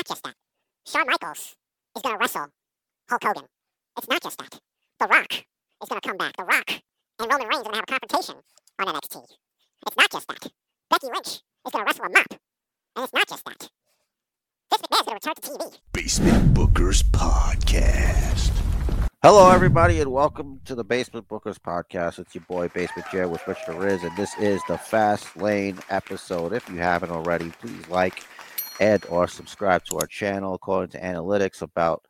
not just that. Shawn Michaels is going to wrestle Hulk Hogan. It's not just that. The Rock is going to come back. The Rock and Roman Reigns are going to have a confrontation on NXT. It's not just that. Becky Lynch is going to wrestle a mop. And it's not just that. Vince McMahon's going to return to TV. Basement Bookers Podcast. Hello, everybody, and welcome to the Basement Bookers Podcast. It's your boy Basement Jay with the Riz, and this is the Fast Lane episode. If you haven't already, please like and or subscribe to our channel. According to analytics, about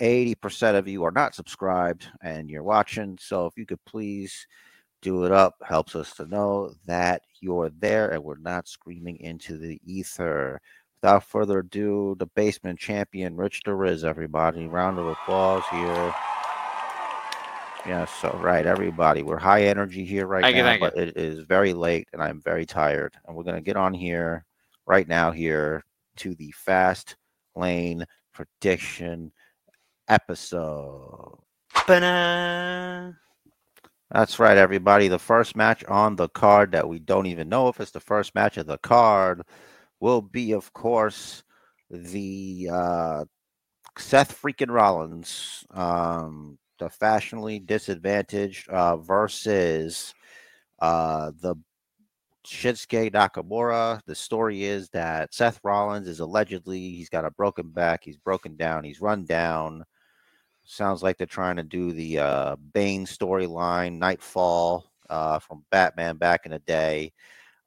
80% of you are not subscribed and you're watching. So if you could please do it up, helps us to know that you're there and we're not screaming into the ether. Without further ado, the basement champion, Rich the Riz, everybody. Round of applause here. Yeah, so right, everybody. We're high energy here right Thank you, now, you. but it is very late and I'm very tired. And we're gonna get on here right now here to the fast lane prediction episode. Ba-na. That's right, everybody. The first match on the card that we don't even know if it's the first match of the card will be, of course, the uh, Seth freaking Rollins, um, the fashionably disadvantaged uh, versus uh, the Shinsuke Nakamura. The story is that Seth Rollins is allegedly he's got a broken back, he's broken down, he's run down. Sounds like they're trying to do the uh, Bane storyline, Nightfall uh, from Batman back in the day.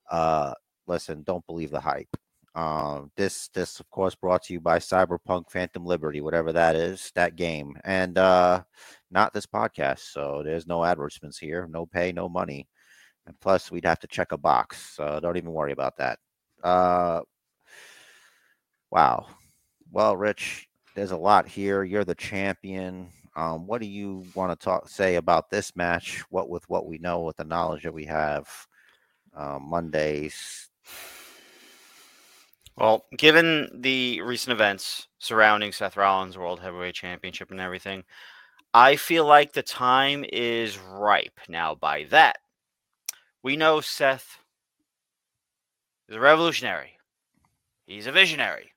Uh, listen, don't believe the hype. Um, this, this, of course, brought to you by Cyberpunk Phantom Liberty, whatever that is, that game, and uh, not this podcast. So there's no advertisements here, no pay, no money, and plus we'd have to check a box. So don't even worry about that. Uh, wow. Well, Rich, there's a lot here. You're the champion. Um, what do you want to talk say about this match? What with what we know, with the knowledge that we have, uh, Mondays. Well, given the recent events surrounding Seth Rollins' World Heavyweight Championship and everything, I feel like the time is ripe. Now, by that, we know Seth is a revolutionary. He's a visionary,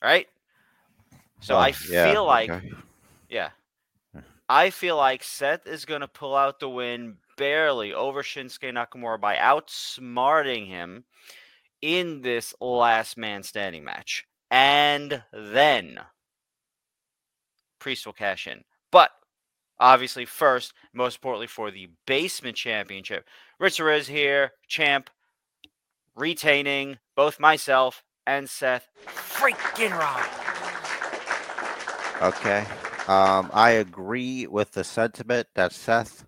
right? So I Oh, yeah, feel like, okay. yeah, Yeah. I feel like Seth is going to pull out the win barely over Shinsuke Nakamura by outsmarting him in this last man standing match. And then Priest will cash in. But obviously, first, most importantly, for the basement championship, Richard is here, champ, retaining both myself and Seth freaking Rollins. Okay. Um, I agree with the sentiment that Seth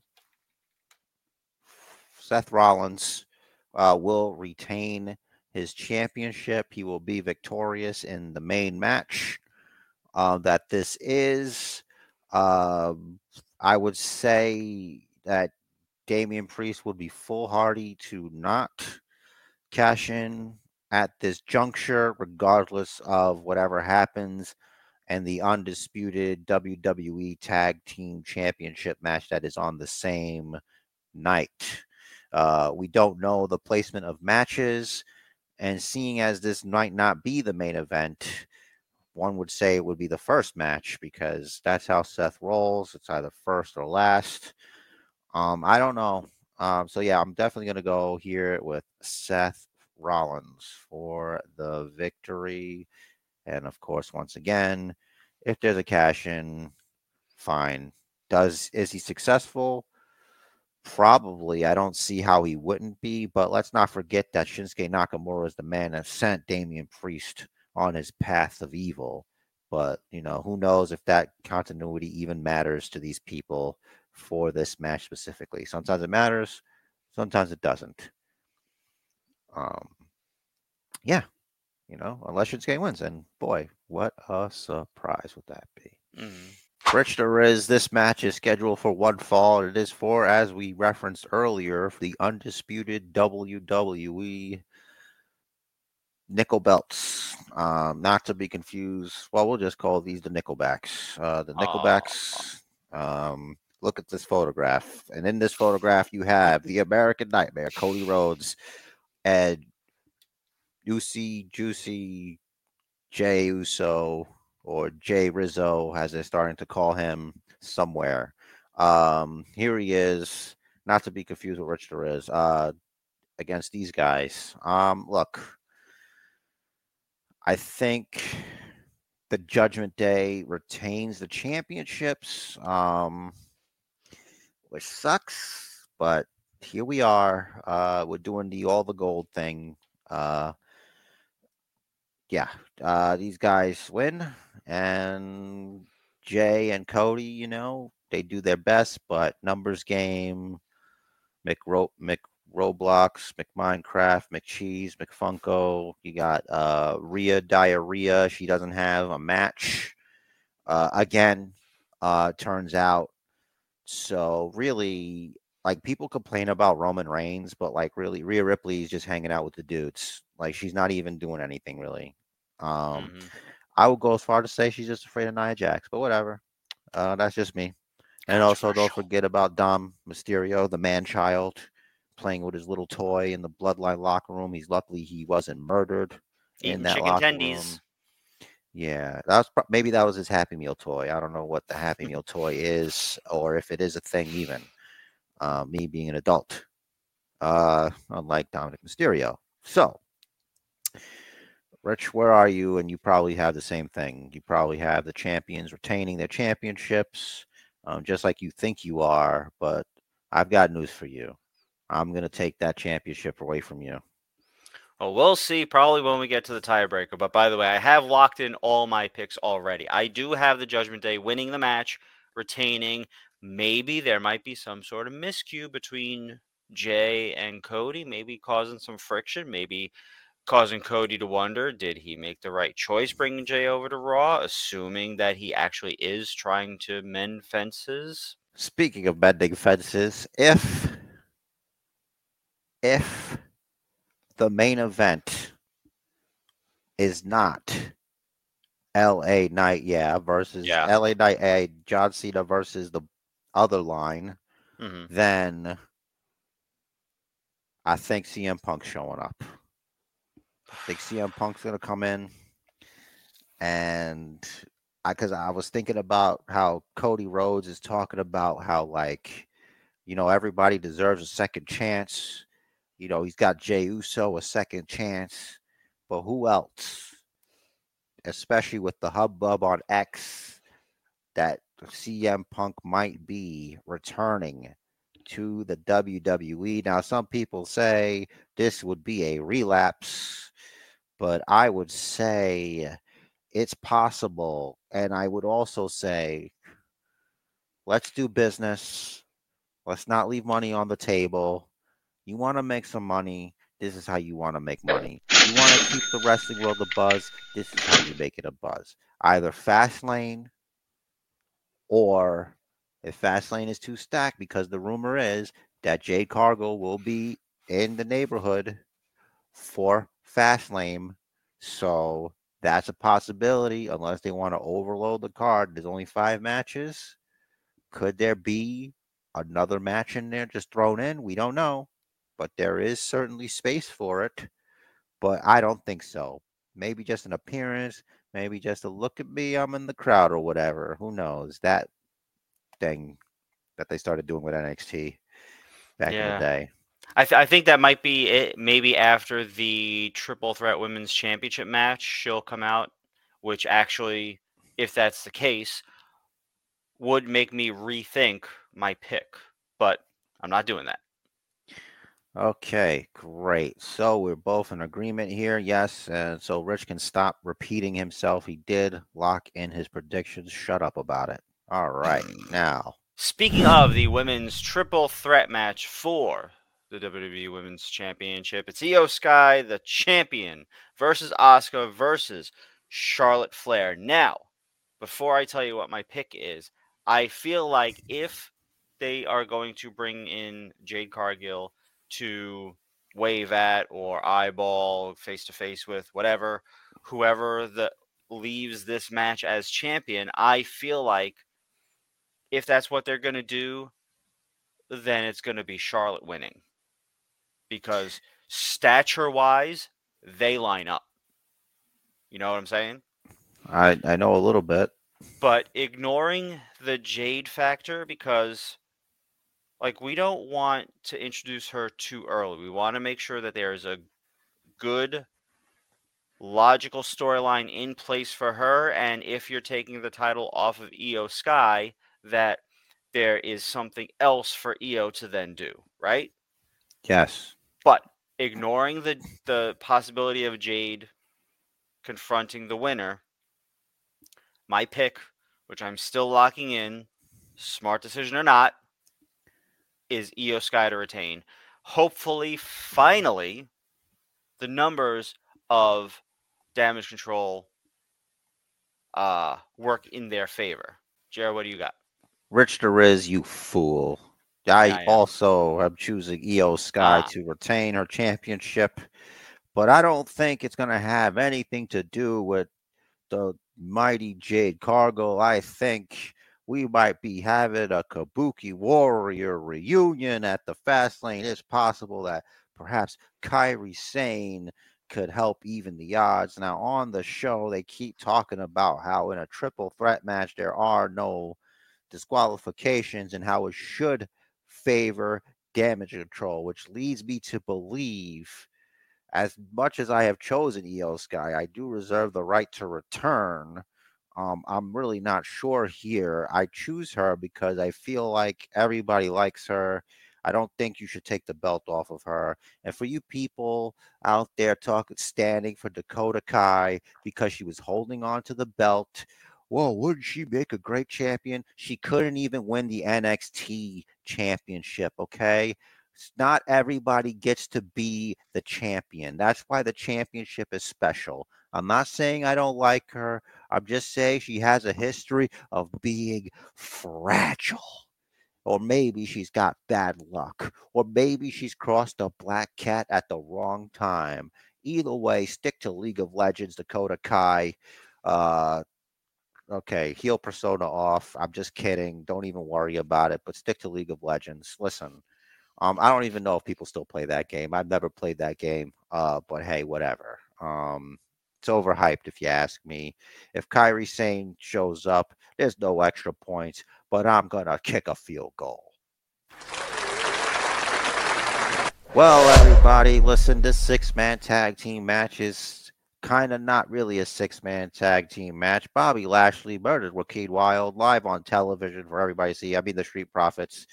Seth Rollins uh, will retain his championship. He will be victorious in the main match. Uh, that this is, um, I would say that Damian Priest would be foolhardy to not cash in at this juncture, regardless of whatever happens and the undisputed WWE Tag Team Championship match that is on the same night. Uh, we don't know the placement of matches, and seeing as this might not be the main event, one would say it would be the first match because that's how Seth rolls. It's either first or last. Um, I don't know. Um, so yeah, I'm definitely gonna go here with Seth Rollins for the victory. And of course, once again, if there's a cash in, fine. Does is he successful? Probably. I don't see how he wouldn't be, but let's not forget that Shinsuke Nakamura is the man that sent Damian Priest on his path of evil. But you know, who knows if that continuity even matters to these people for this match specifically. Sometimes it matters, sometimes it doesn't. Um yeah, you know, unless Shinsuke wins. And boy, what a surprise would that be. Mhm. Rich there is this match is scheduled for one fall. It is for, as we referenced earlier, for the undisputed WWE nickel belts. Um, not to be confused. Well, we'll just call these the nickelbacks. Uh, the nickelbacks. Um, look at this photograph, and in this photograph, you have the American Nightmare, Cody Rhodes, and Juicy, Juicy, Jey Uso or Jay Rizzo, as they're starting to call him somewhere. Um, here he is, not to be confused with Rich Torres, uh, against these guys. Um, look, I think the Judgment Day retains the championships, um, which sucks, but here we are. Uh, we're doing the all the gold thing. Uh, yeah, uh, these guys win, and Jey and Cody, you know, they do their best, but numbers game, McRo- McRoblox, McMinecraft, McCheese, McFunko. You got uh, Rhea Diarrhea. She doesn't have a match. Uh, again, uh, turns out. So really, like people complain about Roman Reigns, but like really, Rhea Ripley is just hanging out with the dudes. Like she's not even doing anything really. Um, Mhm. I would go as far to say she's just afraid of Nia Jax, but whatever. Uh, that's just me. And also, don't forget about Dom Mysterio, the man child, playing with his little toy in the Bloodline locker room. He's luckily he wasn't murdered Eating in that chicken locker tendies. room. Yeah, that was maybe that was his Happy Meal toy. I don't know what the Happy Meal toy is, or if it is a thing even. Uh, me being an adult, uh, unlike Dominic Mysterio. So, Rich, where are you? And you probably have the same thing. You probably have the champions retaining their championships, um, just like you think you are. But I've got news for you. I'm gonna take that championship away from you. Well, we'll see probably when we get to the tiebreaker. But by the way, I have locked in all my picks already. I do have the Judgment Day winning the match, retaining. Maybe there might be some sort of miscue between Jey and Cody, maybe causing some friction, maybe causing Cody to wonder did he make the right choice bringing Jey over to Raw, assuming that he actually is trying to mend fences. Speaking of mending fences, if if the main event is not LA Knight, yeah, versus Yeah. LA Knight, A, John Cena versus the other line, hmm then I think CM Punk's showing up. I think CM Punk's gonna come in, and I because I was thinking about how Cody Rhodes is talking about how like, you know, everybody deserves a second chance. You know, he's got Jey Uso a second chance, but who else? Especially with the hubbub on X, that CM Punk might be returning to the WWE. Now, some people say this would be a relapse, but I would say it's possible. And I would also say, let's do business. Let's not leave money on the table. You want to make some money. This is how you want to make money. You want to keep the wrestling world a buzz. This is how you make it a buzz. Either fast lane or if fast lane is too stacked, because the rumor is that Jade Cargill will be in the neighborhood for fast lane. So that's a possibility unless they want to overload the card. There's only five matches. Could there be another match in there just thrown in? We don't know, but there is certainly space for it. But I don't think so. Maybe just an appearance, maybe just a look at me, I'm in the crowd or whatever. Who knows? That thing that they started doing with NXT back in the day. I, th- I think that might be it. Maybe after the Triple Threat Women's Championship match, she'll come out, which actually, if that's the case, would make me rethink my pick. But I'm not doing that. Okay, great. So we're both in agreement here. Yes. And so Rich can stop repeating himself. He did lock in his predictions. Shut up about it. All right. Now, Speaking of the women's triple threat match for the WWE Women's Championship, it's Io Sky, the champion, versus Asuka versus Charlotte Flair. Now, before I tell you what my pick is, I feel like if they are going to bring in Jade Cargill to wave at or eyeball face to face with whatever, whoever that leaves this match as champion, I feel like if that's what they're going to do, then it's going to be Charlotte winning. Because stature wise, they line up. You know what I'm saying? I I know a little bit. But ignoring the Jade factor because like we don't want to introduce her too early. We want to make sure that there is a good logical storyline in place for her and if you're taking the title off of Io Sky that there is something else for Io to then do, right? Yes. But ignoring the the possibility of Jade confronting the winner, my pick, which I'm still locking in, smart decision or not, is Io Sky to retain. Hopefully, finally, the numbers of damage control uh work in their favor. Jared, what do you got? Rich there is, you fool. I, I am. also am choosing Io Sky Ah. to retain her championship, but I don't think it's going to have anything to do with the mighty Jade Cargill. I think we might be having a Kabuki Warrior reunion at the Fast Lane. It's possible that perhaps Kairi Sane could help even the odds. Now, on the show, they keep talking about how in a triple threat match there are no disqualifications and how it should favor damage control, which leads me to believe, as much as I have chosen Io Sky, I do reserve the right to return. Um, I'm really not sure here. I choose her because I feel like everybody likes her. I don't think you should take the belt off of her. And for you people out there talking, standing for Dakota Kai because she was holding on to the belt, whoa, wouldn't she make a great champion? She couldn't even win the NXT championship, okay? Not everybody gets to be the champion. That's why the championship is special. I'm not saying I don't like her. I'm just saying she has a history of being fragile. Or maybe she's got bad luck. Or maybe she's crossed a black cat at the wrong time. Either way, stick to League of Legends, Dakota Kai. Uh, okay, heel persona off. I'm just kidding. Don't even worry about it. But stick to League of Legends. Listen, um, I don't even know if people still play that game. I've never played that game. Uh, but hey, whatever. Um, it's overhyped if you ask me. If Kairi Sane shows up, there's no extra points, but I'm gonna kick a field goal. Well, everybody, listen, this six man tag team match is kind of not really a six man tag team match. Bobby Lashley murdered Joaquin Wilde live on television for everybody to see. I mean, the Street Profits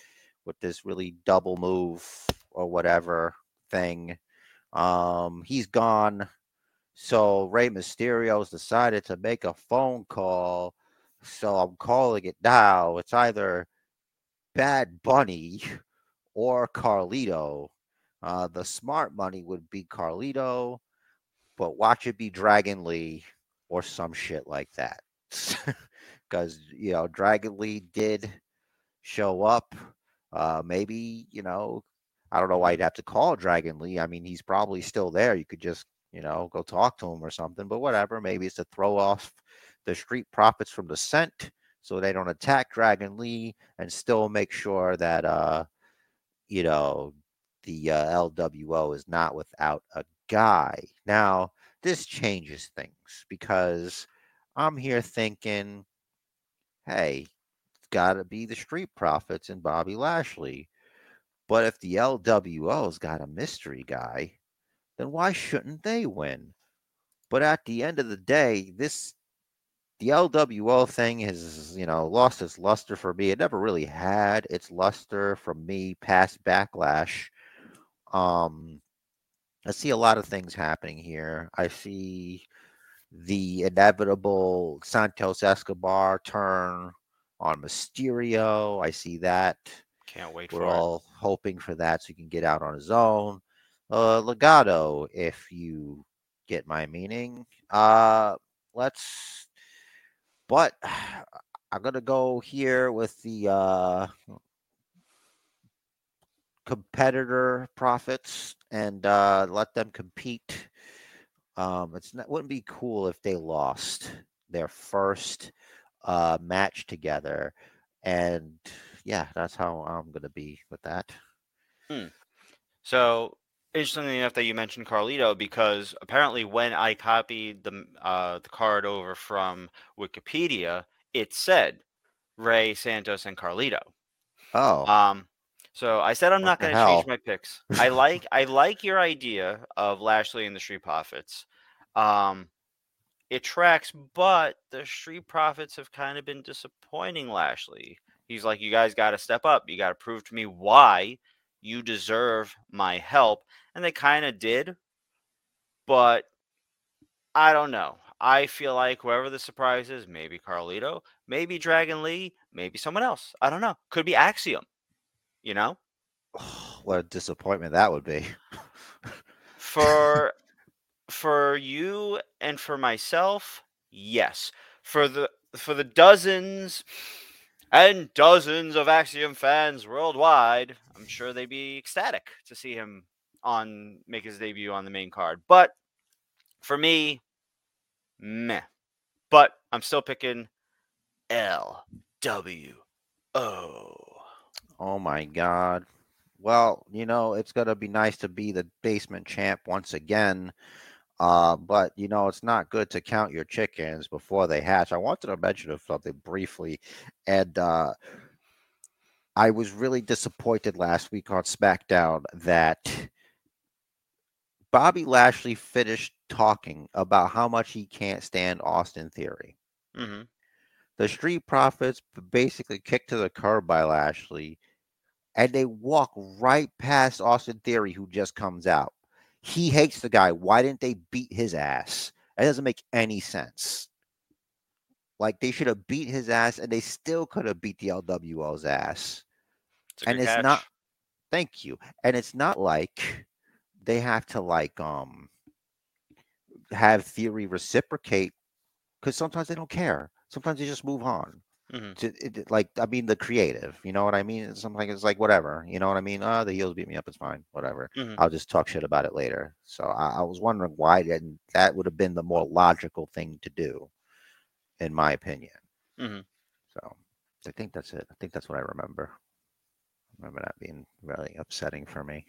with this really double move or whatever thing. Um, he's gone. So Rey Mysterio's decided to make a phone call. So I'm calling it now. It's either Bad Bunny or Carlito. Uh, the smart money would be Carlito, but watch it be Dragon Lee or some shit like that. Because, you know, Dragon Lee did show up. Uh, maybe, you know, I don't know why you'd have to call Dragon Lee. I mean, he's probably still there. You could just, you know, go talk to him or something, but whatever. Maybe it's to throw off the street profits from the scent so they don't attack Dragon Lee and still make sure that, uh, you know, the uh, LWO is not without a guy. Now, this changes things because I'm here thinking, hey, it's got to be the Street Profits and Bobby Lashley. But if the LWO's got a mystery guy, then why shouldn't they win? But at the end of the day, this the LWO thing has, you know, lost its luster for me. It never really had its luster from me past backlash. Um I see a lot of things happening here. I see the inevitable Santos Escobar turn on Mysterio. I see that. Can't wait We're for all hoping for that so he can get out on his own. Uh, Legato, if you get my meaning. Uh, let's. But I'm gonna go here with the uh, competitor profits and uh, let them compete. Um, it's not wouldn't be cool if they lost their first uh, match together, and yeah, that's how I'm gonna be with that. it. So interestingly enough that you mentioned Carlito because apparently when I copied the uh, the card over from Wikipedia, it said Rey Santos and Carlito. Oh, Um, so I said I'm What not going to change my picks. I like I like your idea of Lashley and the Street Profits. Um, it tracks, but the Street Profits have kind of been disappointing Lashley. He's like, you guys got to step up. You got to prove to me why you deserve my help, and they kind of did. But I don't know. I feel like whoever the surprise is, maybe Carlito, maybe Dragon Lee, maybe someone else. I don't know. Could be Axiom. You know, what a disappointment that would be. for for you and for myself, yes. For the for the dozens and dozens of Axiom fans worldwide, I'm sure they'd be ecstatic to see him on make his debut on the main card. But for me, meh. But I'm still picking L W O. Oh my God. Well, you know, it's gonna be nice to be the basement champ once again. Uh, but you know, it's not good to count your chickens before they hatch. I wanted to mention something briefly, and uh, I was really disappointed last week on SmackDown that Bobby Lashley finished talking about how much he can't stand Austin Theory. hmm The Street Profits basically kicked to the curb by Lashley, and they walk right past Austin Theory, who just comes out. He hates the guy. Why didn't they beat his ass? It doesn't make any sense. Like they should have beat his ass, and they still could have beat the LWO's ass. It's And it's catch. not- Thank you. And it's not like they have to like um have theory reciprocate because sometimes they don't care. Sometimes they just move on. Mhm. To, it, it- like I mean, the creative. You know what I mean? It's Something like, it's like whatever. You know what I mean? Oh, the heels beat me up. It's fine. Whatever. Mhm. I'll just talk shit about it later. So I, I was wondering why didn't that would have been the more logical thing to do, in my opinion. Mhm. So I think that's it. I think that's what I remember. I remember that being really upsetting for me.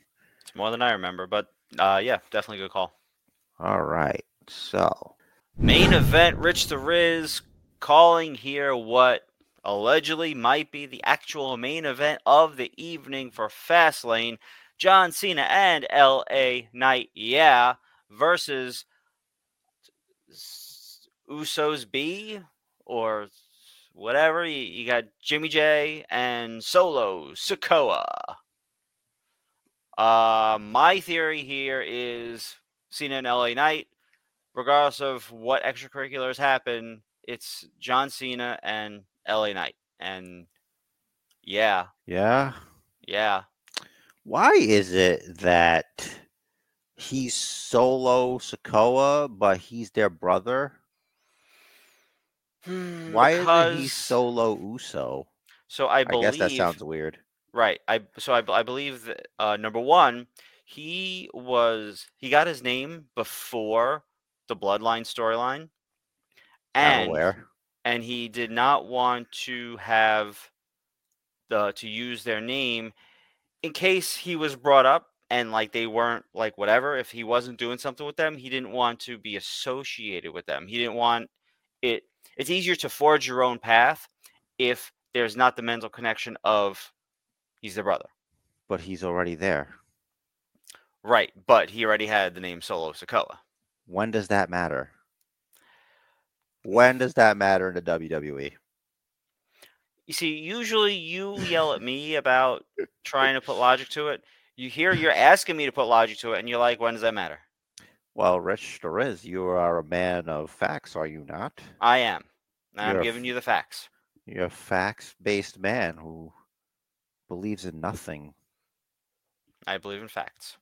It's more than I remember, but uh, yeah, definitely good call. All right. So Main event Rich the Riz calling here what allegedly might be the actual main event of the evening for Fastlane. John Cena and LA Knight, yeah, versus Usos B or whatever. You, you got Jimmy J and Solo Sikoa. Uh, my theory here is Cena and LA Knight regardless of what extracurriculars happen, it's John Cena and LA Knight. And yeah, yeah, yeah. why is it that he's solo Sikoa, but he's their brother? Why isn't he Hmm, solo Uso? So I I, guess that sounds weird. Right. I so I, I believe that uh, number one, he was he got his name before the Bloodline storyline, and aware. and he did not want to have the to use their name in case he was brought up and like they weren't like whatever if he wasn't doing something with them he didn't want to be associated with them he didn't want it it's easier to forge your own path if there's not the mental connection of he's the brother But he's already there. right but he already had the name solo sikoa When does that matter? When does that matter in the? WWE? You see, usually you yell at me about trying to put logic to it. You hear you're asking me to put logic to it, and you're like, when does that matter? Well, Rich Torres, you are a man of facts, are you not? I am. I'm You're giving you the facts. You're a facts-based man who believes in nothing. I believe in facts.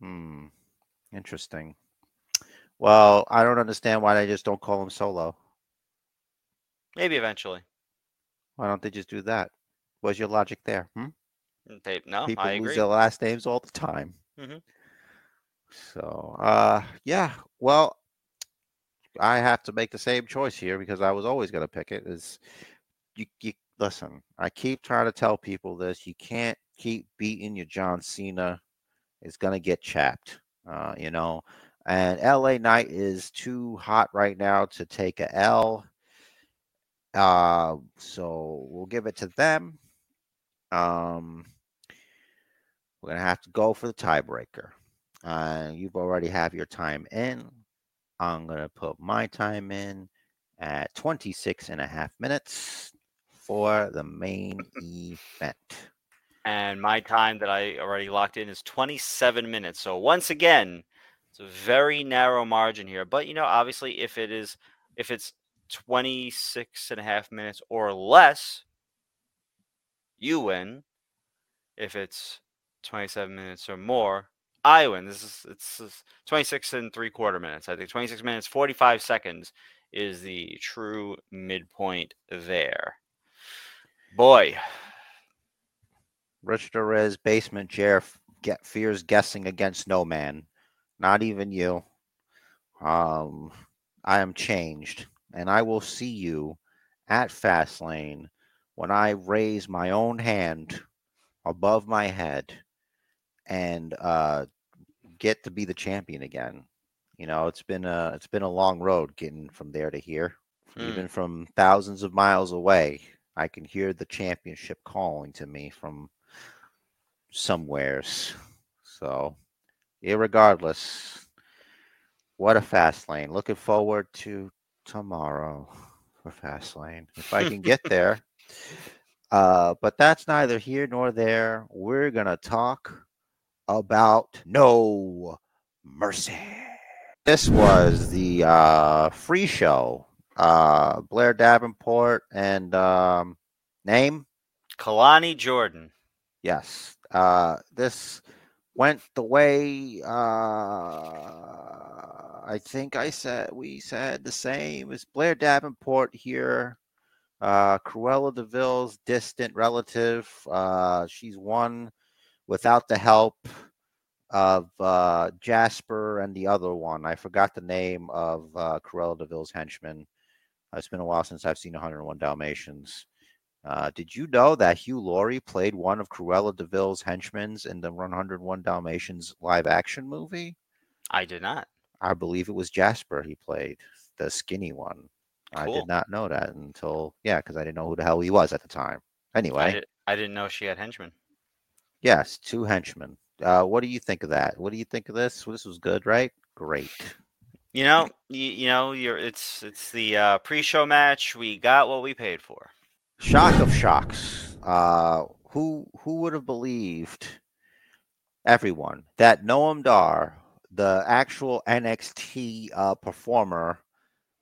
Hmm. Interesting. Well, I don't understand why they just don't call him Solo. Maybe eventually. Why don't they just do that? What's your logic there? Hmm? They, no, People I lose agree. their last names all the time. Mhm. So, uh, yeah. Well, I have to make the same choice here because I was always going to pick it. Is you, you listen? I keep trying to tell people this. You can't keep beating your John Cena It's going to get chapped. Uh, you know, and LA Knight is too hot right now to take a L. Uh, so we'll give it to them. Um, we're gonna have to go for the tiebreaker. Uh, you've already have your time in. I'm gonna put my time in at 26 and a half minutes for the main event. And my time that I already locked in is 27 minutes. So once again, it's a very narrow margin here. But you know, obviously, if it is if it's 26 and a half minutes or less, you win. If it's 27 minutes or more, I win. This is it's, it's 26 and three quarter minutes. I think 26 minutes 45 seconds is the true midpoint there. Boy, Rich Derez, basement chair, get fears guessing against no man, not even you. Um, I am changed, and I will see you at Fastlane when I raise my own hand above my head and uh, get to be the champion again. You know, it's been a it's been a long road getting from there to here. Hmm. Even from thousands of miles away, I can hear the championship calling to me from somewheres. So, irregardless, what a fast lane. Looking forward to tomorrow for fast lane if I can get there. Uh, but that's neither here nor there. We're gonna talk about no mercy. This was the uh, free show. Uh, Blair Davenport and um, name Kelani Jordan. Yes. Uh, this went the way uh, I think I said we said the same as Blair Davenport here. Uh, Cruella de Vil's distant relative. Uh, she's won without the help of uh, Jasper and the other one. I forgot the name of uh, Cruella de Vil's henchman. It's been a while since I've seen 101 Dalmatians. Uh, did you know that Hugh Laurie played one of Cruella de Vil's henchmen in the 101 Dalmatians live action movie? I did not. I believe it was Jasper he played, the skinny one. Cool. I did not know that until, yeah, because I didn't know who the hell he was at the time. Anyway, I, did, I didn't know she had henchmen. yes, two henchmen. Uh, what do you think of that? What do you think of this? This was good, right? Great. You know, you, you know, you're it's it's the uh, pre-show match. We got what we paid for. Shock of shocks. Uh, who who would have believed? Everyone that Noam Dar, the actual NXT uh, performer,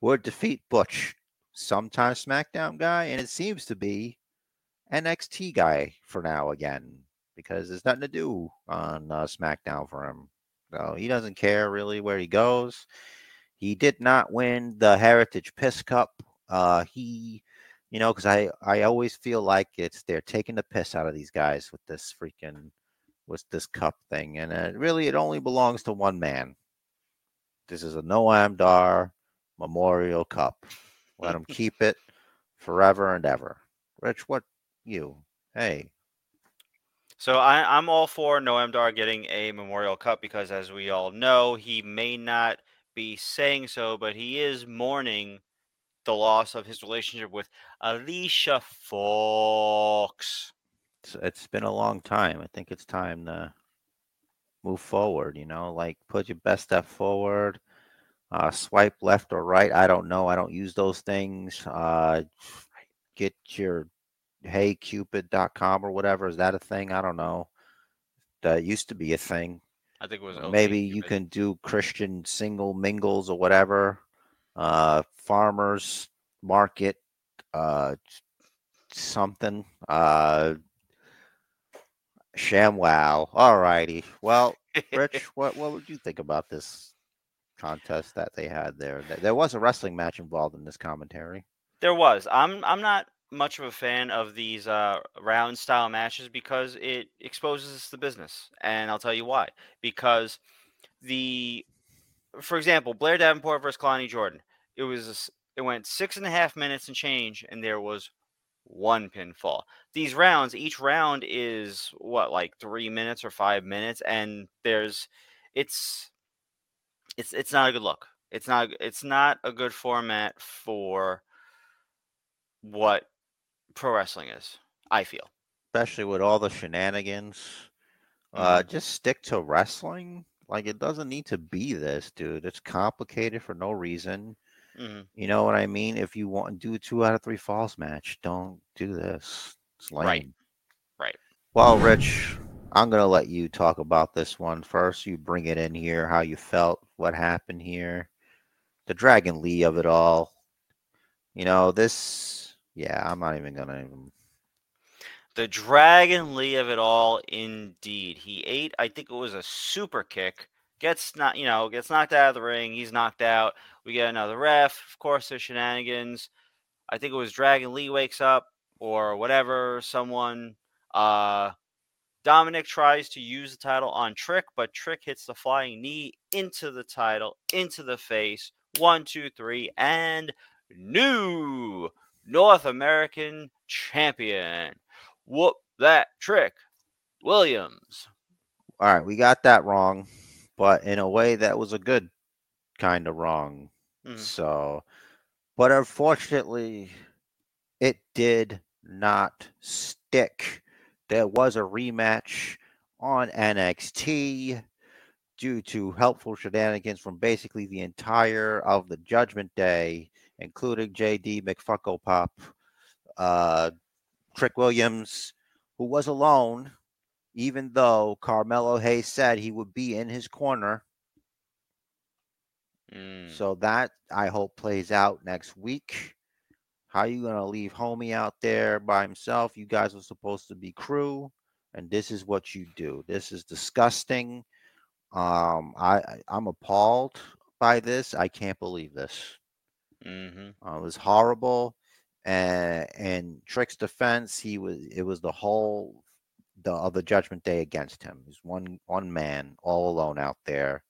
would defeat Butch, sometime SmackDown guy, and it seems to be NXT guy for now again because there's nothing to do on uh, SmackDown for him. So he doesn't care really where he goes. He did not win the Heritage Piss Cup. Uh, he you know, because I I always feel like it's they're taking the piss out of these guys with this freaking with this cup thing, and uh, really it only belongs to one man. This is a Noam Dar Memorial Cup. Let him keep it forever and ever. Rich, what you? Hey, So I, I'm all for Noam Dar getting a Memorial Cup because, as we all know, he may not be saying so, but he is mourning the loss of his relationship with Alicia Fox. it's, it's been a long time. I think it's time to move forward. You know, like put your best step forward. Uh, swipe left or right. I don't know. I don't use those things. Uh, get your heycupid.com or whatever. Is that a thing? I don't know. That used to be a thing. I think it was Maybe you can do Christian single mingles or whatever. Uh, farmers market, uh, something. Uh, ShamWow. All righty. Well, Rich, what what would you think about this contest that they had there? There was a wrestling match involved in this commentary. There was. I'm I'm not much of a fan of these uh, round style matches because it exposes the business, and I'll tell you why. Because the, for example, Blair Davenport versus Kelani Jordan, it was it went six and a half minutes and change, and there was one pinfall. These rounds, each round is what like 3 minutes or 5 minutes and there's it's it's it's not a good look. It's not it's not a good format for what pro wrestling is, I feel. especially with all the shenanigans. Mm-hmm. Uh, just stick to wrestling. Like it doesn't need to be this, dude. It's complicated for no reason. Mhm. You know what I mean? If you want to do a two out of three falls match, don't do this. It's lame. Right. Right. Well, Rich, I'm gonna let you talk about this one first. You bring it in here, how you felt, what happened here, the Dragon Lee of it all. You know this. Yeah, I'm not even gonna even. The Dragon Lee of it all, indeed. He ate, I think it was a super kick. Gets not, you know, gets knocked out of the ring. He's knocked out. We get another ref. Of course, there's shenanigans. I think it was Dragon Lee wakes up or whatever. Someone, uh, Dominic tries to use the title on Trick, but Trick hits the flying knee into the title, into the face. One, two, three, and new North American champion. Whoop that trick, Williams. All right, we got that wrong, but in a way that was a good kind of wrong. Mhm. So, but unfortunately, it did not stick. There was a rematch on NXT due to helpful shenanigans from basically the entire of the Judgment Day, including JD McFucko Pop, uh, Trick Williams, who was alone, even though Carmelo Hayes said he would be in his corner. Mm. So that I hope plays out next week. How you gonna leave homie out there by himself? You guys are supposed to be crew, and this is what you do. This is disgusting. Um, I- I'm appalled by this. I can't believe this. Hmm Uh, it was horrible. And and Trick's defense, he was it was the whole the other Judgment Day against him. He's one one man all alone out there.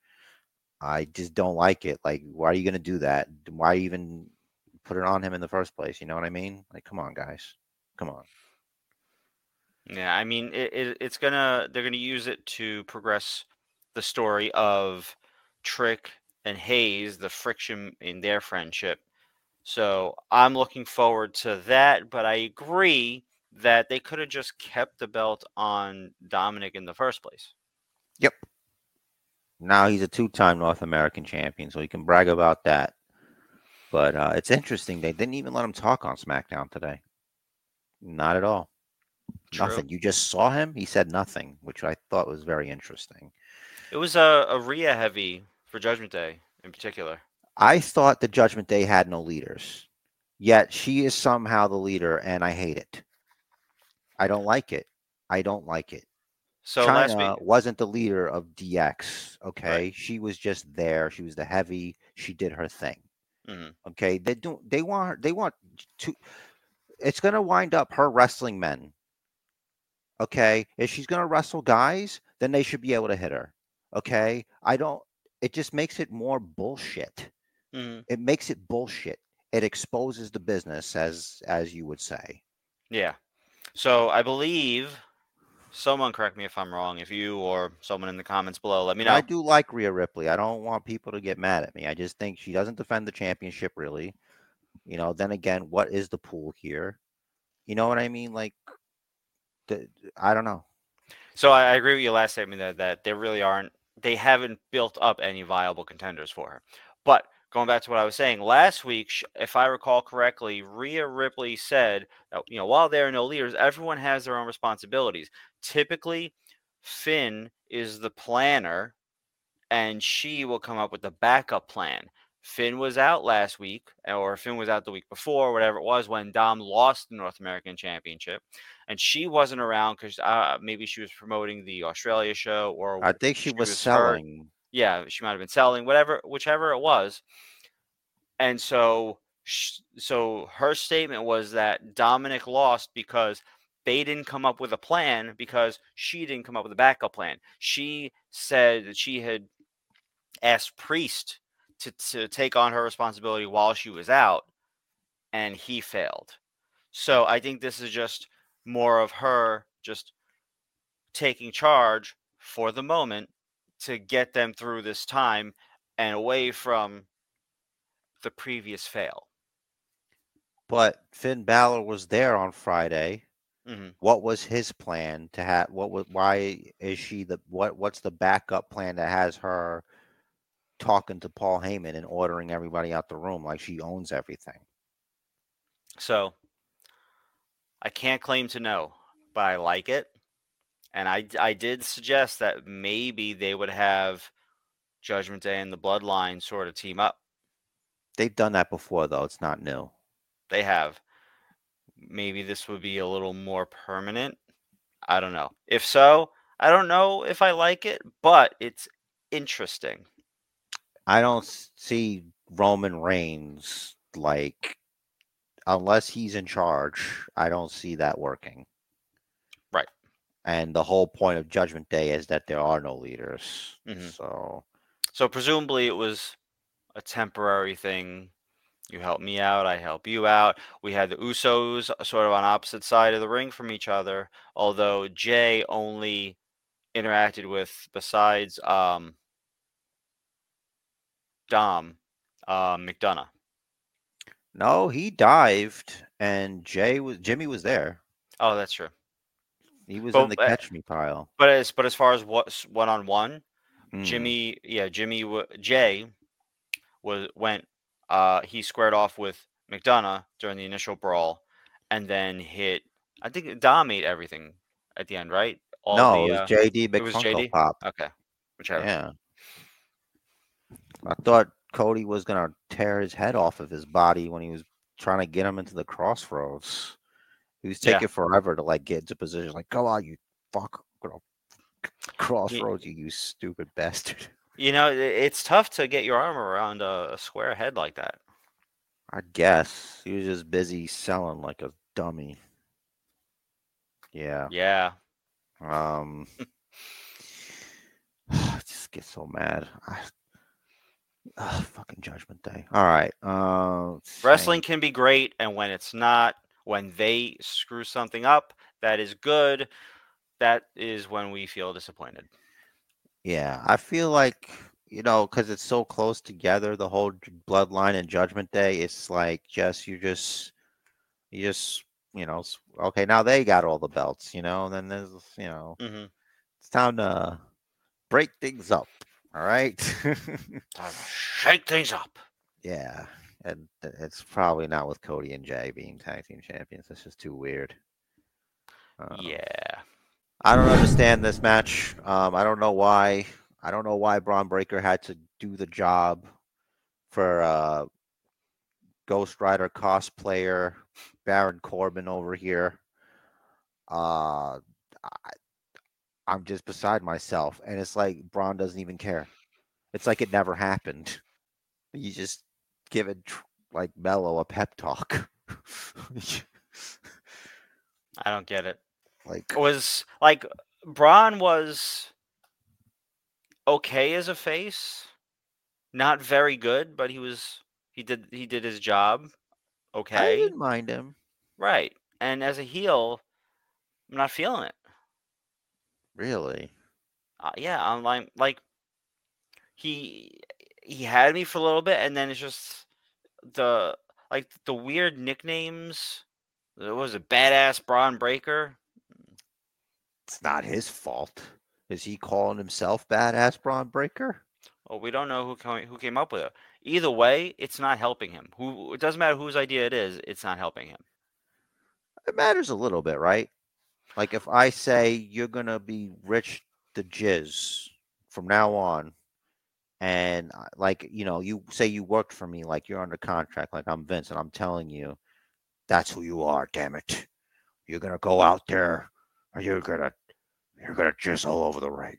I just don't like it. Like, why are you gonna do that? Why even put it on him in the first place? You know what I mean? Like, come on, guys, come on. Yeah, I mean, it, it, it's gonna they're gonna use it to progress the story of Trick and Hayes, the friction in their friendship. So I'm looking forward to that, but I agree that they could have just kept the belt on Dominic in the first place. Yep. Now he's a two-time North American champion, so he can brag about that. But uh, it's interesting they didn't even let him talk on SmackDown today. Not at all. True. Nothing. You just saw him. He said nothing, which I thought was very interesting. It was a, a Rhea heavy for Judgment Day in particular. I thought the Judgment Day had no leaders, yet she is somehow the leader, and I hate it. I don't like it. I don't like it. So Chyna week, wasn't the leader of DX. Okay, she was just there. She was the heavy. She did her thing. Mhm. Okay, they don't. They want. her- They want to. It's gonna wind up her wrestling men. Okay, if she's gonna wrestle guys, then they should be able to hit her. Okay, I don't. It just makes it more bullshit. Mhm. It makes it bullshit. It exposes the business, as as you would say. Yeah. So I believe someone correct me if I'm wrong. If you or someone in the comments below, let me know. I do like Rhea Ripley. I don't want people to get mad at me. I just think she doesn't defend the championship really. You know, then again, what is the pool here? You know what I mean? Like, the, I don't know. So I, I agree with your last statement that that there really aren't they haven't built up any viable contenders for her. But going back to what I was saying last week, if I recall correctly, Rhea Ripley said that you know while there are no leaders, everyone has their own responsibilities. Typically, Finn is the planner, and she will come up with the backup plan. Finn was out last week, or Finn was out the week before, whatever it was, when Dom lost the North American Championship and she wasn't around because uh, maybe she was promoting the Australia show or I think she she was was hurt. selling. yeah, she might have been selling whatever, whichever it was. And so, so her statement was that Dominic lost because they didn't come up with a plan because she didn't come up with a backup plan. She said that she had asked Priest to, to take on her responsibility while she was out, and he failed. So I think this is just more of her just taking charge for the moment to get them through this time and away from the previous fail. But Finn Balor was there on Friday. Mhm. What was his plan to have? What was? Why is she the? What? What's the backup plan that has her talking to Paul Heyman and ordering everybody out the room like she owns everything? So I can't claim to know, but I like it. And I, I did suggest that maybe they would have Judgment Day and the Bloodline sort of team up. They've done that before, though. It's not new. They have. Maybe this would be a little more permanent. I don't know. If so, I don't know if I like it, but it's interesting. I don't see Roman Reigns like unless he's in charge. I don't see that working. Right. And the whole point of Judgment Day is that there are no leaders. Mhm. So So presumably it was a temporary thing. You help me out, I help you out. We had the Usos uh, sort of on opposite side of the ring from each other, although Jey only interacted with besides um Dom uh, McDonagh. no, he dived, and Jey was Jimmy was there. Oh, that's true. He was But, in the uh, catch me pile. But as but as far as what one on one, Mm. Jimmy, yeah, Jimmy Jey was went. Uh, he squared off with McDonagh during the initial brawl, and then hit. I think Dom ate everything at the end, right? All no, the, it uh, was JD it was JD? Pop. okay, whichever. Yeah. I thought Cody was gonna tear his head off of his body when he was trying to get him into the crossroads. He was Yeah. taking forever to like get into position. Like, come on, you fuck, crossroads, you you stupid bastard. You know, it's tough to get your arm around a, a square head like that. I guess he was just busy selling like a dummy. Yeah. Yeah, Um. I just get so mad. I, Ugh, fucking Judgment Day. All right. Uh, wrestling can be great, and when it's not, when they screw something up, that is good. That is when we feel disappointed. Yeah, I feel like you know because it's so close together. The whole Bloodline and Judgment Day. It's like just you just you just you know okay now they got all the belts. You know, and then there's you know hmm it's time to break things up. All right. Time to shake things up. Yeah, and it's probably not with Cody and Jey being tag team champions. It's just too weird. Um, Yeah. I don't understand this match. Um, I don't know why. I don't know why Bron Breakker had to do the job for uh, Ghost Rider cosplayer Baron Corbin over here. Uh, I, I'm just beside myself, and it's like Bron doesn't even care. It's like it never happened. You just give it like Mello a pep talk. I don't get it. like Was like Bron was okay as a face, not very good, but he was he did he did his job. Okay, I didn't mind him. right. And as a heel, I'm not feeling it. Really. Uh, yeah, I'm like like he he had me for a little bit, and then it's just the like the weird nicknames. It was a badass Bron Breakker. It's not his fault. Is he calling himself badass Bron Breakker? Well, we don't know who came, who came up with it. Either way, it's not helping him. Who it doesn't matter whose idea it is. It's not helping him. It matters a little bit, right? Like if I say you're gonna be rich the jizz from now on, and like you know, you say you worked for me, like you're under contract, like I'm Vince, and I'm telling you, that's who you are. Damn it, you're gonna go out there, and you're gonna you're gonna jizz all over the ring,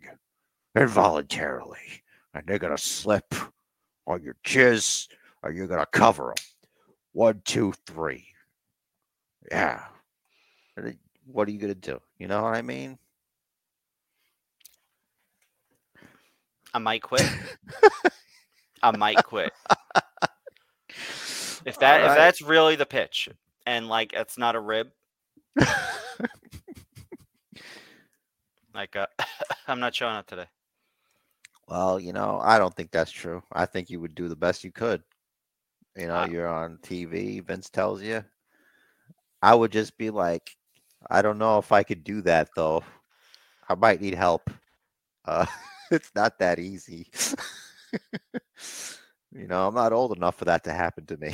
involuntarily, and they're gonna slip on your jizz, or you're gonna cover them. One, two, three. Yeah. What are you gonna do? You know what I mean? I might quit. I might quit. If that if that's really the pitch, and like it's not a rib. Like uh, I'm not showing up today. well, you know, I don't think that's true. I think you would do the best you could. You know, you're on TV. Vince tells you. I would just be like, I don't know if I could do that though. I might need help. Uh, it's not that easy. you know, I'm not old enough for that to happen to me.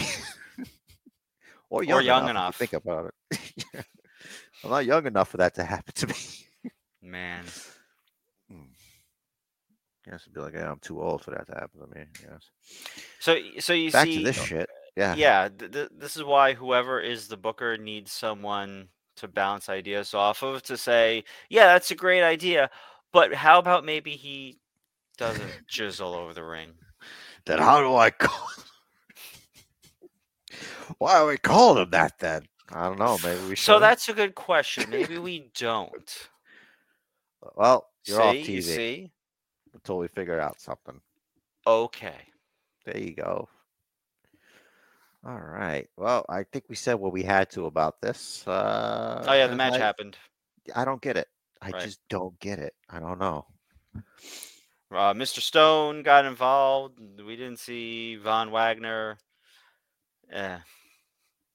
or young, young enough. enough. Think about it. I'm not young enough for that to happen to me. Man, Yes, it'd be like, yeah, I'm too old for that to happen to me. Yes. so so you Back see, to this shit. Yeah. yeah, th- th- this is why whoever is the booker needs someone to bounce ideas off of to say, yeah, that's a great idea, but how about maybe he doesn't jizzle over the ring? Then how do I call? Why are we calling him that then? I don't know. Maybe we should. So that's a good question. Maybe we don't. Uh, well, you're off see, you TV see? until we figure out something. Okay. There you go. All right. Well, I think we said what we had to about this. Uh, Oh yeah, the match I, happened. I don't get it. I Right. just don't get it. I don't know. Uh, Mr. Stone got involved. We didn't see Von Wagner. Eh.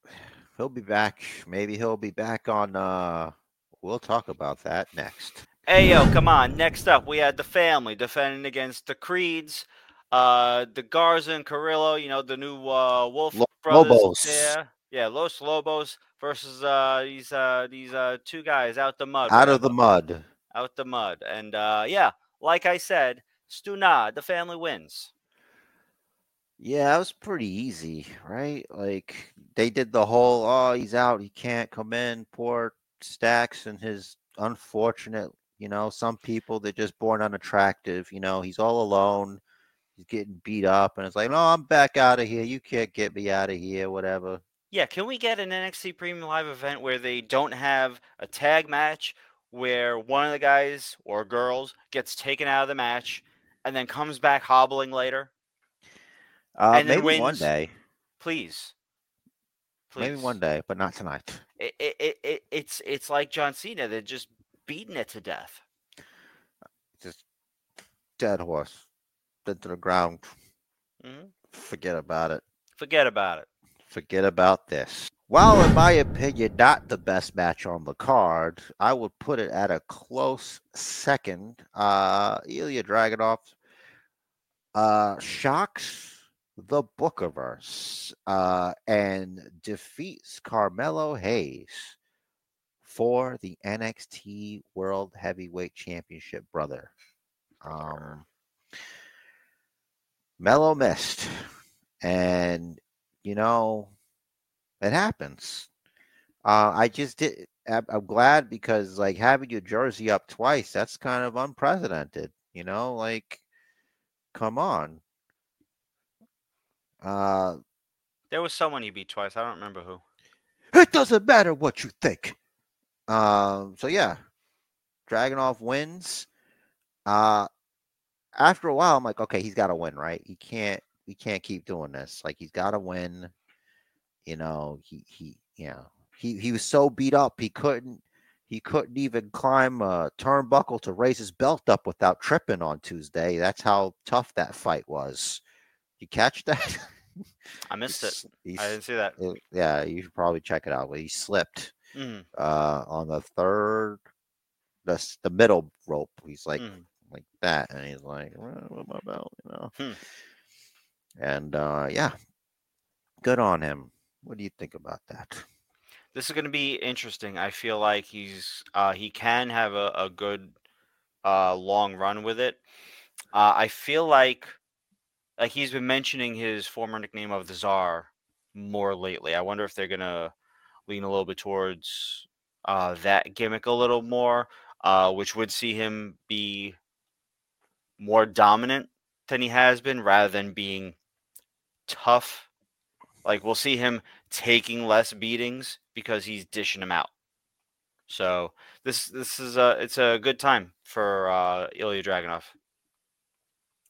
He'll be back. Maybe he'll be back on. uh We'll talk about that next. Hey yo, come on. Next up, we had the family defending against the Creeds. Uh, the Garza and Carrillo, you know, the new uh, Wolf Lo- brothers. Lobos. Yeah, yeah, Los Lobos versus uh these uh these uh two guys out the mud. Out of the mud. out the mud, and uh yeah, like I said, Stunad, the family wins. Yeah, that was pretty easy, right? Like they did the whole oh he's out, he can't come in, poor Stacks and his unfortunate, you know, some people they're just born unattractive, you know, he's all alone, he's getting beat up, and it's like, no, I'm back out of here. You can't get me out of here, whatever. Yeah, can we get an NXT Premium Live event where they don't have a tag match where one of the guys or girls gets taken out of the match and then comes back hobbling later? Uh And then maybe one day. Please. Please. Maybe one day, but not tonight. It, it, it, it, it's it's like John Cena. They're just beating it to death. Just dead horse. Into the ground. hmm Forget about it. Forget about it. forget about this. While, in my opinion, not the best match on the card, I would put it at a close second. Uh, Ilja Dragunov uh, shocks the Bookerverse uh, and defeats Carmelo Hayes for the NXT World Heavyweight Championship, brother. Um, Mello missed, and you know, it happens. Uh, I just did. I'm, glad because like having your jersey up twice, that's kind of unprecedented. You know, like, come on. Uh, There was someone he beat twice. I don't remember who. it doesn't matter what you think. Um, so yeah, Dragunov wins. Uh, after a while, I'm like, okay, he's got to win, right? He can't, he can't keep doing this. Like, he's got to win. You know, he, he, you know, he, he was so beat up, he couldn't, he couldn't even climb a turnbuckle to raise his belt up without tripping on Tuesday. That's how tough that fight was. You catch that? I missed it. He's- I didn't see that. yeah, you should probably check it out. But he slipped Mhm, uh, on the third, the the middle rope. He's like mhm. Like that, and he's like, "Well, what my belt?" You know. Hmm. And uh, yeah, good on him. What do you think about that? This is going to be interesting. I feel like he's uh, he can have a, a good uh, long run with it. Uh, I feel like like he's been mentioning his former nickname of the Czar more lately. I wonder if they're gonna lean a little bit towards uh, that gimmick a little more, uh, which would see him be more dominant than he has been, rather than being tough. Like we'll see him taking less beatings because he's dishing them out. So this this is a it's a good time for uh, Ilja Dragunov.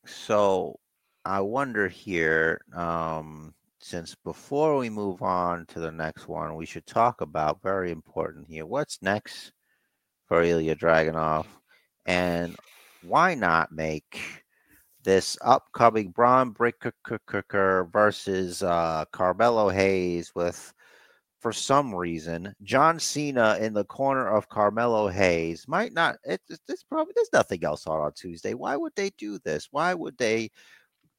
So I wonder here. Um, since before we move on to the next one, we should talk about very important here. What's next for Ilja Dragunov, and why not make this upcoming Bron Breakker versus uh, Carmelo Hayes with, for some reason, John Cena in the corner of Carmelo Hayes might not. It, it's probably there's nothing else on on Tuesday. Why would they do this? Why would they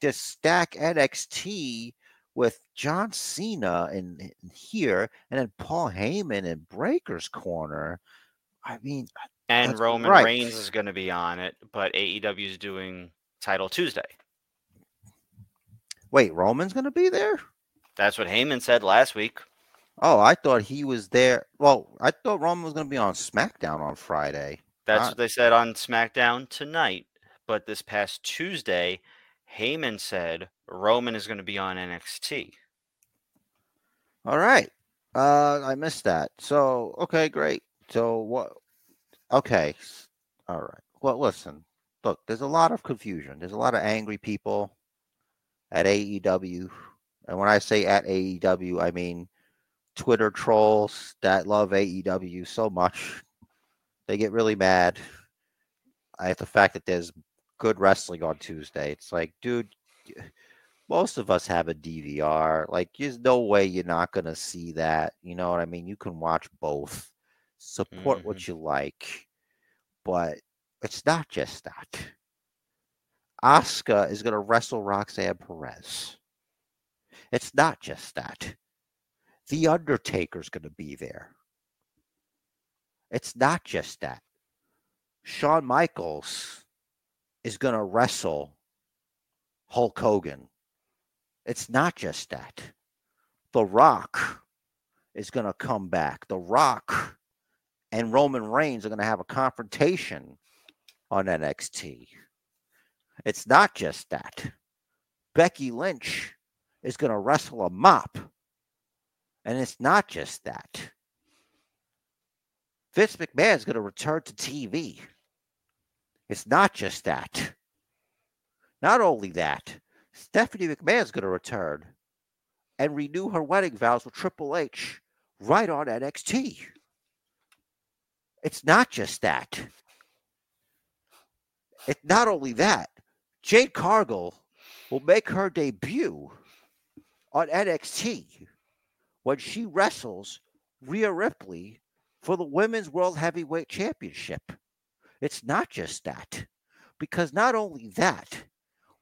just stack NXT with John Cena in, in here and then Paul Heyman in Breakker's corner? I mean, And That's Roman right. Reigns is going to be on it, but AEW is doing Title Tuesday. wait, Roman's going to be there? That's what Heyman said last week. Oh, I thought he was there. Well, I thought Roman was going to be on SmackDown on Friday. That's what they said on SmackDown tonight. But this past Tuesday, Heyman said Roman is going to be on NXT. All right. Uh, I missed that. So, okay, great. So, what? Okay. All right. Well, listen. Look, there's a lot of confusion. There's a lot of angry people at AEW. And when I say at AEW, I mean Twitter trolls that love AEW so much. They get really mad at the fact that there's good wrestling on Tuesday. It's like, dude, most of us have a DVR. Like, there's no way you're not going to see that. You know what I mean? You can watch both, support what mm-hmm. you like, but it's not just that. Asuka is going to wrestle Roxanne Perez. It's not just that. The Undertaker's going to be there. It's not just that. Shawn Michaels is going to wrestle Hulk Hogan. It's not just that. The Rock is going to come back. The Rock and Roman Reigns are going to have a confrontation on NXT. It's not just that. Becky Lynch is going to wrestle a mop. And it's not just that. Vince McMahon is going to return to TV. It's not just that. Not only that, Stephanie McMahon is going to return and renew her wedding vows with Triple H right on NXT. It's not just that. It's not only that. Jade Cargill will make her debut on NXT when she wrestles Rhea Ripley for the Women's World Heavyweight Championship. It's not just that, because not only that,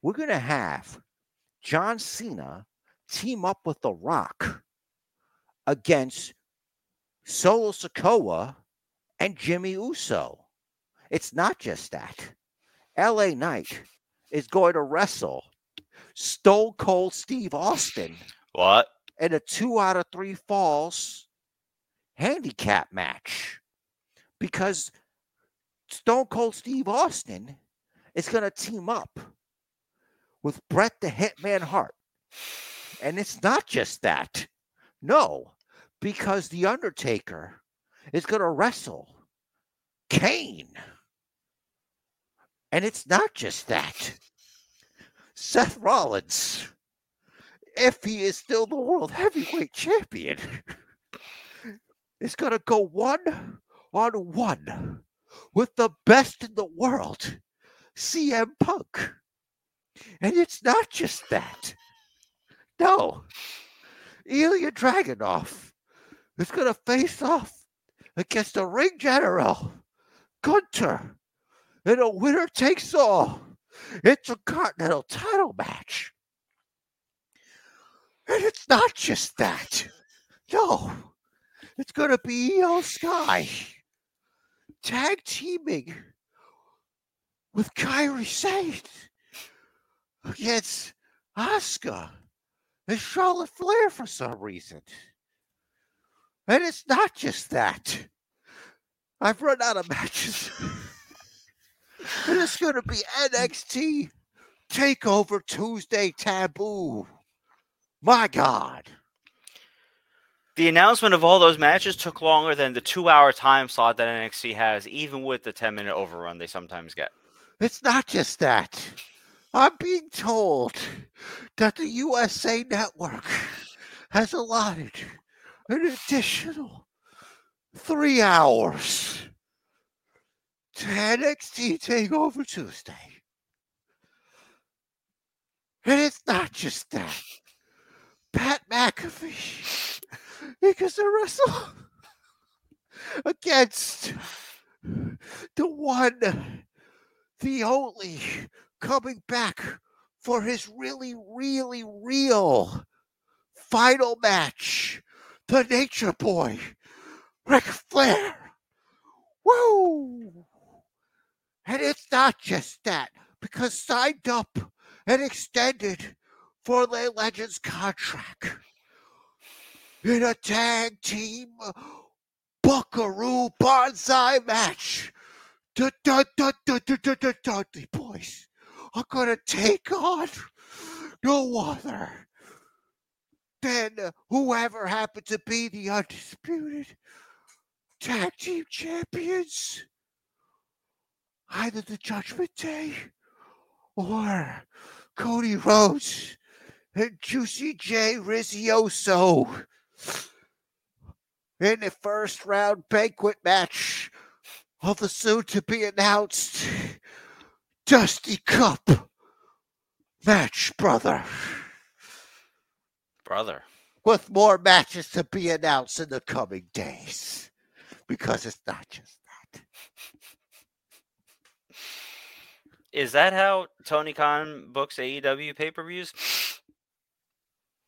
we're going to have John Cena team up with The Rock against Solo Sikoa and Jimmy Uso. It's not just that. LA Knight is going to wrestle Stone Cold Steve Austin What? in a two out of three falls handicap match because Stone Cold Steve Austin is going to team up with Bret the Hitman Hart. And it's not just that. No, because The Undertaker is going to wrestle Kane. And it's not just that. Seth Rollins, if he is still the world heavyweight champion, is going to go one on one with the best in the world, CM Punk. And it's not just that. No. Ilja Dragunov is going to face off against the ring general, Gunther, in a winner takes all. It's a continental title match. And it's not just that. No. It's going to be Io Sky tag teaming with Kairi Sane against Asuka and Charlotte Flair for some reason. And it's not just that. I've run out of matches. and it's going to be NXT Takeover Tuesday Taboo. My God. The announcement of all those matches took longer than the two hour time slot that NXT has, even with the 10 minute overrun they sometimes get. It's not just that. I'm being told that the USA Network has allotted an additional three hours to NXT TakeOver Tuesday. And it's not just that. Pat McAfee, because the wrestle against the one, the only, coming back for his really, really real final match, the Nature Boy, Ric Flair. Woo! And it's not just that, because signed up and extended for the Legends contract in a tag team Buckaroo Bonsai match. The Dudley Boyz are going to take on no other than whoever happened to be the undisputed tag team champions. Either the Judgment Day or Cody Rhodes and Juicy J Rizioso in the first round banquet match of the soon to be announced Dusty Cup match, brother. Brother. With more matches to be announced in the coming days. Because it's not just that. Is that how Tony Khan books AEW pay per views?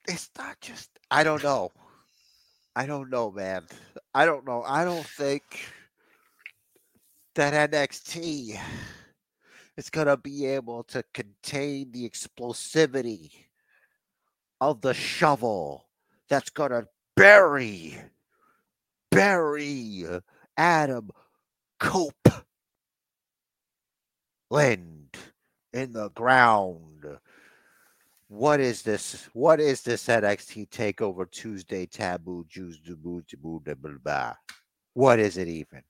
It's not just, I don't know. I don't know, man. I don't know. I don't think that NXT is going to be able to contain the explosivity of the shovel that's going to bury, bury Adam Cope Lind in the ground. What is this? What is this NXT Takeover Tuesday taboo juice? Du boo tabo de bla? What is it even?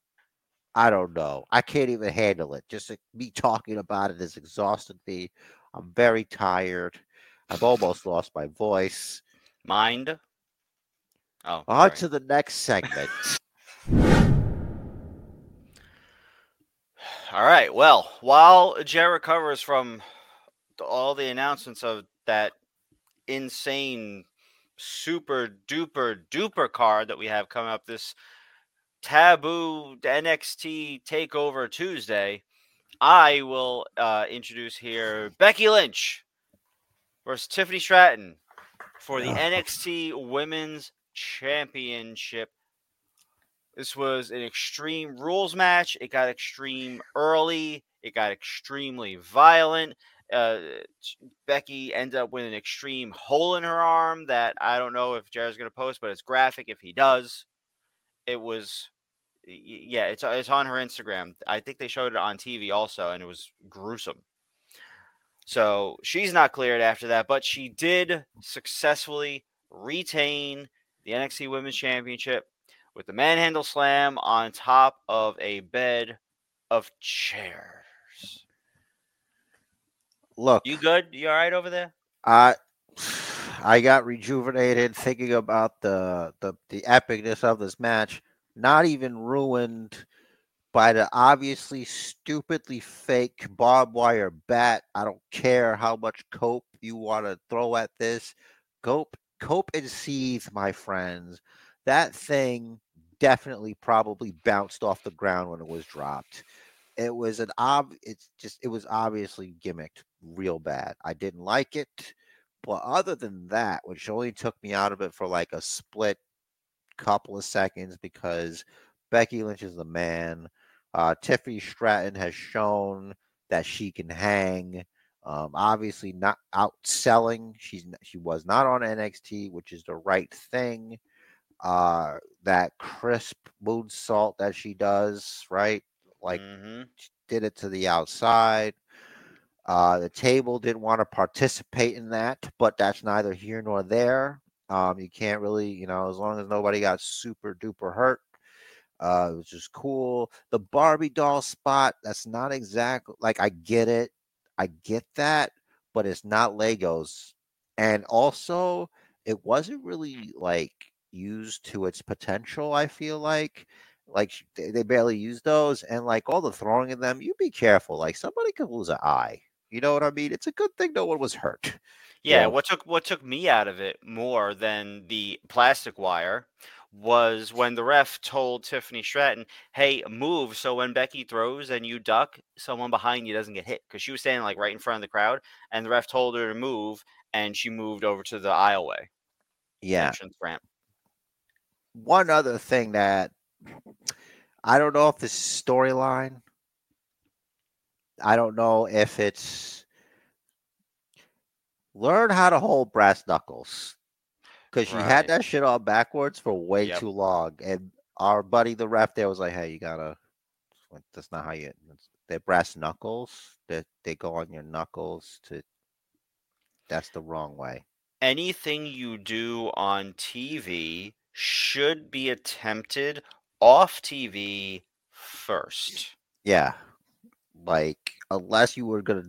I don't know. I can't even handle it. Just like me talking about it has exhausted me. I'm very tired. I've almost lost my voice. Mind. Oh, On sorry. to the next segment. All right. Well, while Jer recovers from all the announcements of that insane, super duper duper card that we have coming up this taboo NXT Takeover Tuesday, I will uh, introduce here Becky Lynch versus Tiffany Stratton for the. NXT Women's Championship. This was an extreme rules match. It got extreme early. It got extremely violent. Uh, Becky ended up with an extreme hole in her arm that I don't know if Jared's going to post, but it's graphic if he does. It was, yeah, it's it's on her Instagram. I think they showed it on TV also, and it was gruesome. So she's not cleared after that, but she did successfully retain the NXT Women's Championship with the manhandle slam on top of a bed of chairs. Look, You good? You all right over there? I I got rejuvenated thinking about the the the epicness of this match. Not even ruined by the obviously stupidly fake barbed wire bat. I don't care how much cope you want to throw at this. Cope, cope and seethe, my friends. That thing definitely probably bounced off the ground when it was dropped. It was an ob. It's just it was obviously gimmicked real bad. I didn't like it. But other than that, which only took me out of it for like a split couple of seconds because Becky Lynch is the man. Uh, Tiffany Stratton has shown that she can hang. Um, obviously, not outselling. She's she was not on NXT, which is the right thing. Uh, that crisp moonsault that she does, right? Like Mhm. did it to the outside. Uh, the table didn't want to participate in that, but that's neither here nor there. Um, you can't really, you know, as long as nobody got super duper hurt, uh, it was just cool. The Barbie doll spot, that's not exactly like I get it, I get that, but it's not Legos. And also, it wasn't really like used to its potential. I feel like, like they, they barely use those, and like all the throwing of them, you be careful. Like somebody could lose an eye. You know what I mean? It's a good thing no one was hurt. Yeah, Yeah. what took what took me out of it more than the plastic wire was when the ref told Tiffany Stratton, "Hey, move so when Becky throws and you duck, someone behind you doesn't get hit." Because she was standing like right in front of the crowd, and the ref told her to move, and she moved over to the aisleway Yeah. entrance ramp. One other thing that I don't know if this is storyline. I don't know if it's learn how to hold brass knuckles because Right. had that shit all backwards for way Yep. too long, and our buddy the ref there was like, "Hey, you gotta. That's not how you. They're brass knuckles. That they go on your knuckles to. That's the wrong way. Anything you do on TV should be attempted off TV first. Yeah. Like unless you were gonna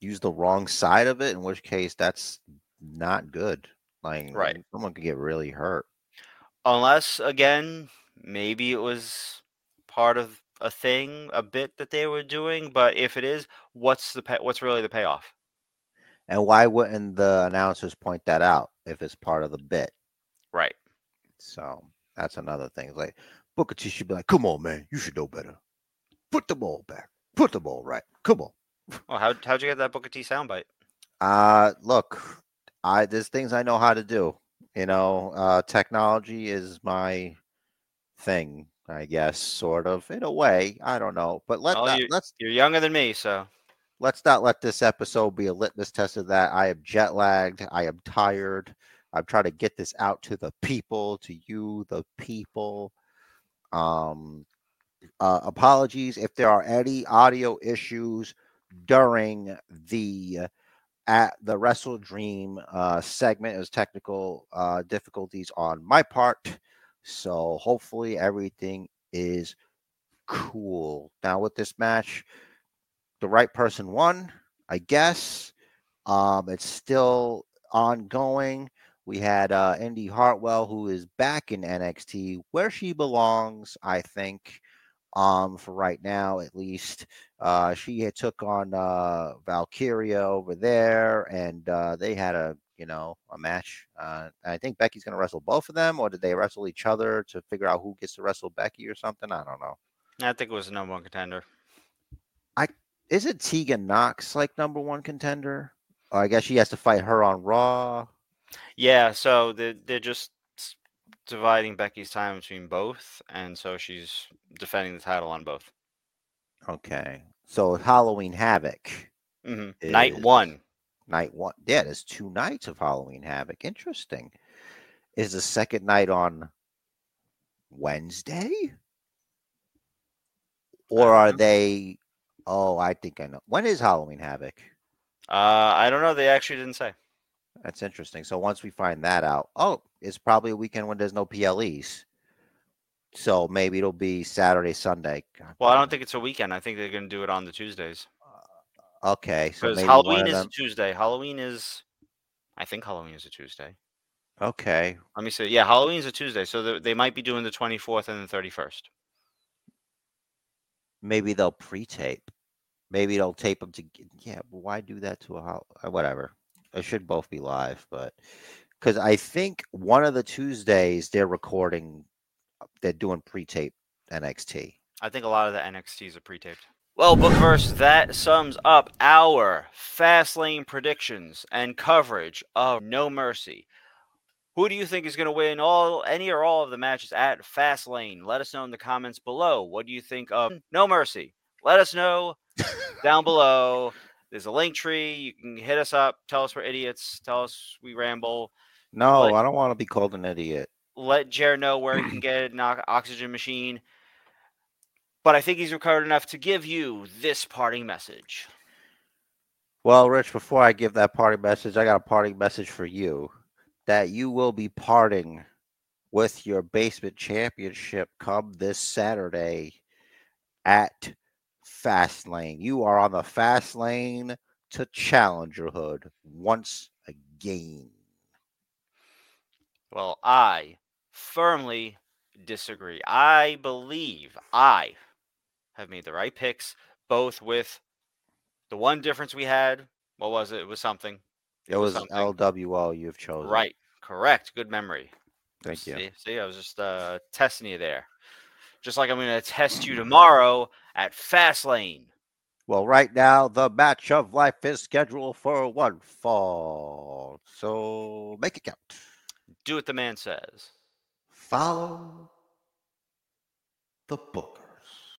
use the wrong side of it, in which case that's not good. Like Right. someone could get really hurt. Unless again, maybe it was part of a thing, a bit that they were doing. But if it is, what's the pay, what's really the payoff? And why wouldn't the announcers point that out if it's part of the bit? Right. So that's another thing. It's Like Booker T should be like, "Come on, man, you should know better. Put the ball back. Put the ball right. Come on." Well, how how'd you get that Booker T soundbite? Uh look, I there's things I know how to do. You know, uh technology is my thing, I guess, sort of in a way. I don't know. But let Well, that, you- let's You're younger than me, so let's not let this episode be a litmus test of that. I am jet lagged. I am tired. I'm trying to get this out to the people, to you, the people. Um, uh, apologies if there are any audio issues during the at the Wrestle Dream uh, segment. It was technical uh, difficulties on my part, so hopefully everything is cool. Now with this match, the right person won, I guess. Um, it's still ongoing. We had uh, Indy Hartwell, who is back in NXT, where she belongs, I think. Um, for right now, at least, uh, she had took on uh, Valkyria over there, and uh, they had a you know a match. Uh, I think Becky's going to wrestle both of them, or did they wrestle each other to figure out who gets to wrestle Becky or something? I don't know. I think it was the number one contender. I is it Tegan Knox like number one contender? Or I guess she has to fight her on Raw. Yeah, so they're, they're just dividing Becky's time between both, and so she's defending the title on both. Okay. So Halloween Havoc, hmm Night one. night one. Yeah, there's two nights of Halloween Havoc. Interesting. Is the second night on Wednesday? Or are they? Oh, I think I know. When is Halloween Havoc? Uh, I don't know. They actually didn't say. That's interesting. So once we find that out, oh, it's probably a weekend when there's no PLEs. So maybe it'll be Saturday, Sunday. God Well, I don't think it's a weekend. I think they're going to do it on the Tuesdays it. Okay, so Halloween is a them. Tuesday. Halloween is, I think Halloween is a Tuesday. Okay, Let me see. Yeah, Halloween is a Tuesday, so they- they might be doing the twenty fourth and the thirty first. maybe they'll pre-tape. Maybe they'll tape them to. Yeah, but why do that to a hol- uh, whatever? It should both be live, but because I think one of the Tuesdays they're recording, uh, they're doing pre-tape NXT. I think a lot of the NXTs are pre-taped. Well, Bookverse, that sums up our fast lane predictions and coverage of No Mercy. Who do you think is going to win all, any or all of the matches at Fastlane? Let us know in the comments below. What do you think of No Mercy? Let us know down below. There's a link tree. You can hit us up. Tell us we're idiots. Tell us we ramble. No, Like- I don't want to be called an idiot. let Jer know where he can get an oxygen machine. But I think he's recovered enough to give you this parting message. Well, Rich, before I give that parting message, I got a parting message for you that you will be parting with your basement championship come this Saturday at Fastlane. You are on the fast lane to challengerhood once again. Well, I firmly disagree. I believe I have made the right picks, both with the one difference we had. What was it? It was something. It was something. LWO you've chosen. Right. Correct. Good memory. Thank you. See, see, I was just uh, testing you there. Just like I'm going to test you tomorrow at Fastlane. Well, right now the match of life is scheduled for one fall. So make it count. Do what the man says. Follow the Booker.